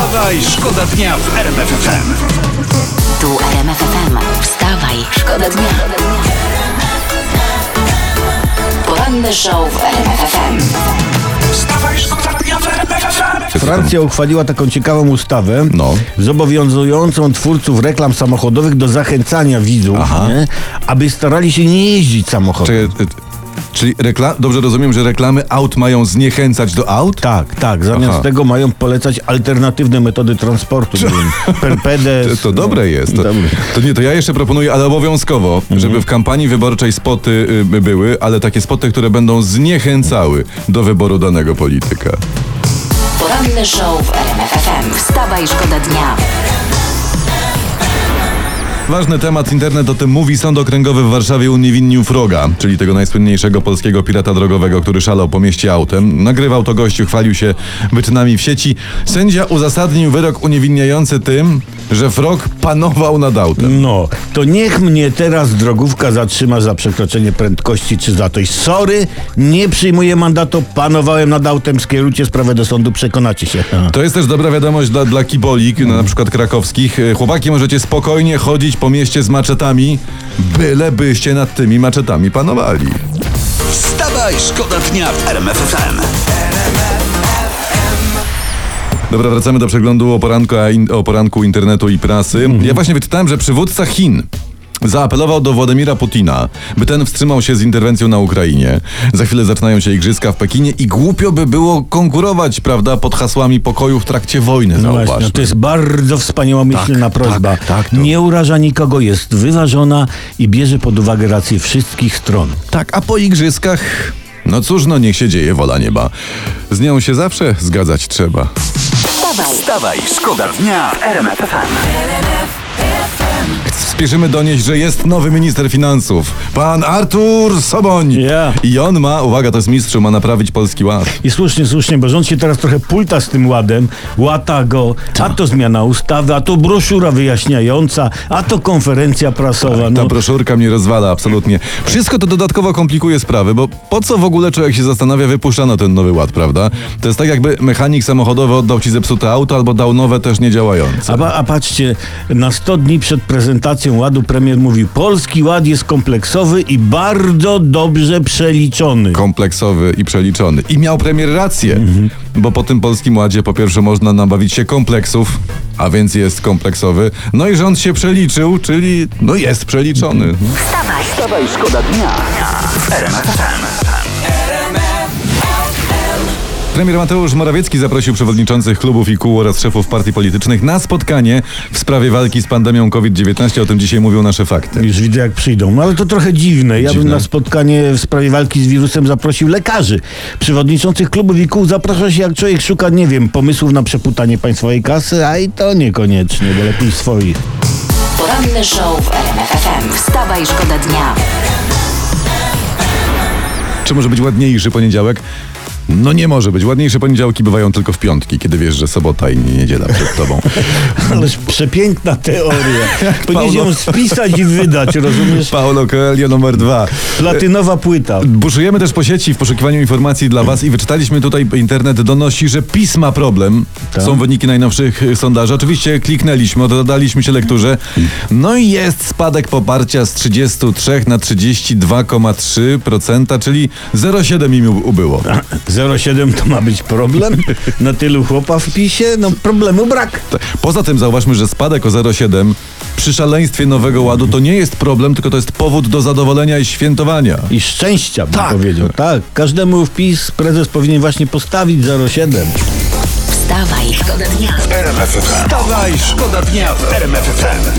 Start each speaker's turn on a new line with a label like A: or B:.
A: Wstawaj, szkoda dnia w RMF FM.
B: Tu RMF FM. Wstawaj, szkoda dnia. Poranny show w RMF FM.
A: Wstawaj, szkoda dnia w RMF FM.
C: Francja uchwaliła taką ciekawą ustawę,
D: No.
C: zobowiązującą twórców reklam samochodowych do zachęcania widzów, nie? aby starali się nie jeździć samochodem.
D: Czekaj, czyli rekla- dobrze rozumiem, że reklamy aut mają zniechęcać do aut?
C: Tak, tak. Zamiast
D: Aha.
C: tego mają polecać alternatywne metody transportu. wiem, Perpedes.
D: To, to dobre jest. To,
C: Dobre.
D: to nie, to ja jeszcze proponuję, ale obowiązkowo, żeby w kampanii wyborczej spoty y, by były, ale takie spoty, które będą zniechęcały do wyboru danego polityka.
B: Poranny show w RMF FM. Wstawaj, szkoda dnia.
D: Ważny temat, internet o tym mówi. Sąd Okręgowy w Warszawie uniewinnił Froga, czyli tego najsłynniejszego polskiego pirata drogowego, który szalał po mieście autem. Nagrywał to gościu, chwalił się wyczynami w sieci. Sędzia uzasadnił wyrok uniewinniający tym, że Frog panował nad autem.
C: No, to niech mnie teraz drogówka zatrzyma za przekroczenie prędkości czy za coś. Sorry, nie przyjmuję mandatu, panowałem nad autem, skierujcie sprawę do sądu, przekonacie się.
D: To jest też dobra wiadomość dla, dla kibolik, no, na przykład krakowskich. Chłopaki, możecie spokojnie chodzić po mieście z maczetami, byle byście nad tymi maczetami panowali.
A: Wstawaj, szkoda dnia w RMF FM.
D: Dobra, wracamy do przeglądu o poranku, a in, o poranku internetu i prasy. Ja właśnie wyczytałem, że przywódca Chin zaapelował do Władimira Putina, by ten wstrzymał się z interwencją na Ukrainie. Za chwilę zaczynają się igrzyska w Pekinie i głupio by było konkurować, prawda, pod hasłami pokoju w trakcie wojny,
C: No właśnie, to jest bardzo wspaniałomyślna
D: Tak,
C: prośba.
D: tak, tak, to-
C: Nie uraża nikogo, jest wyważona i bierze pod uwagę rację wszystkich stron.
D: Tak, a po igrzyskach... No cóż, no niech się dzieje wola nieba. Z nią się zawsze zgadzać trzeba.
B: Wstawaj,
A: Wstawaj, szkoda dnia w RMF FM.
D: Spieszymy donieść, że jest nowy minister finansów. Pan Artur Soboń.
C: Ja.
D: I on ma, uwaga, to jest mistrzu, ma naprawić polski ład.
C: I słusznie, słusznie, bo rząd się teraz trochę pulta z tym ładem, łata go, a to zmiana ustawy, a to broszura wyjaśniająca, a to konferencja prasowa.
D: Ta
C: No,
D: broszurka mnie rozwala absolutnie. Wszystko to dodatkowo komplikuje sprawy, bo po co w ogóle człowiek się zastanawia, wypuszczano ten nowy ład, prawda? To jest tak jakby mechanik samochodowy oddał ci zepsute auto albo dał nowe też niedziałające.
C: a, a patrzcie, na 100 dni przed prezentacją ładu premier mówił, polski ład jest kompleksowy i bardzo dobrze przeliczony.
D: kompleksowy i przeliczony. I miał premier rację, bo po tym polskim ładzie po pierwsze można nabawić się kompleksów, a więc jest kompleksowy. No i rząd się przeliczył, czyli no jest przeliczony.
B: wstawaj.
A: Wstawaj, szkoda dnia.
D: Premier Mateusz Morawiecki zaprosił przewodniczących klubów i kół oraz szefów partii politycznych na spotkanie w sprawie walki z pandemią COVID-19. O tym dzisiaj mówią nasze fakty.
C: Już widzę, jak przyjdą. No ale to trochę dziwne. Ja bym
D: Dziwne?
C: na spotkanie w sprawie walki z wirusem zaprosił lekarzy. Przewodniczących klubów i kół zaprasza się, jak człowiek szuka, nie wiem, pomysłów na przeputanie państwowej kasy, a i to niekoniecznie, bo lepiej swoich.
B: Poranny show w RMF FM. Wstawaj, szkoda dnia.
D: Czy może być ładniejszy poniedziałek? No nie może być. Ładniejsze poniedziałki bywają tylko w piątki, kiedy wiesz, że sobota i niedziela przed tobą.
C: Ależ przepiękna teoria. Powinieneś ją spisać i wydać, rozumiesz?
D: Paulo Coelho numer dwa.
C: Platynowa płyta.
D: Buszujemy też po sieci w poszukiwaniu informacji dla Was i wyczytaliśmy tutaj, internet donosi, że PiS ma problem.
C: Tak.
D: Są wyniki najnowszych y, sondaży. Oczywiście kliknęliśmy, oddaliśmy się lekturze. No i jest spadek poparcia z 33 na 32,3%, czyli 0,7 im ubyło.
C: 07 to ma być problem? Na tylu chłopa w PiSie? No problemu brak.
D: Poza tym zauważmy, że spadek o 0,7 przy szaleństwie Nowego Ładu to nie jest problem, tylko to jest powód do zadowolenia i świętowania.
C: I szczęścia, bym
D: Tak.
C: powiedział. Tak, każdemu w PiS prezes powinien właśnie postawić 07.
B: Wstawaj, szkoda dnia.
A: RMF FM. Wstawaj, szkoda dnia w RMF FM.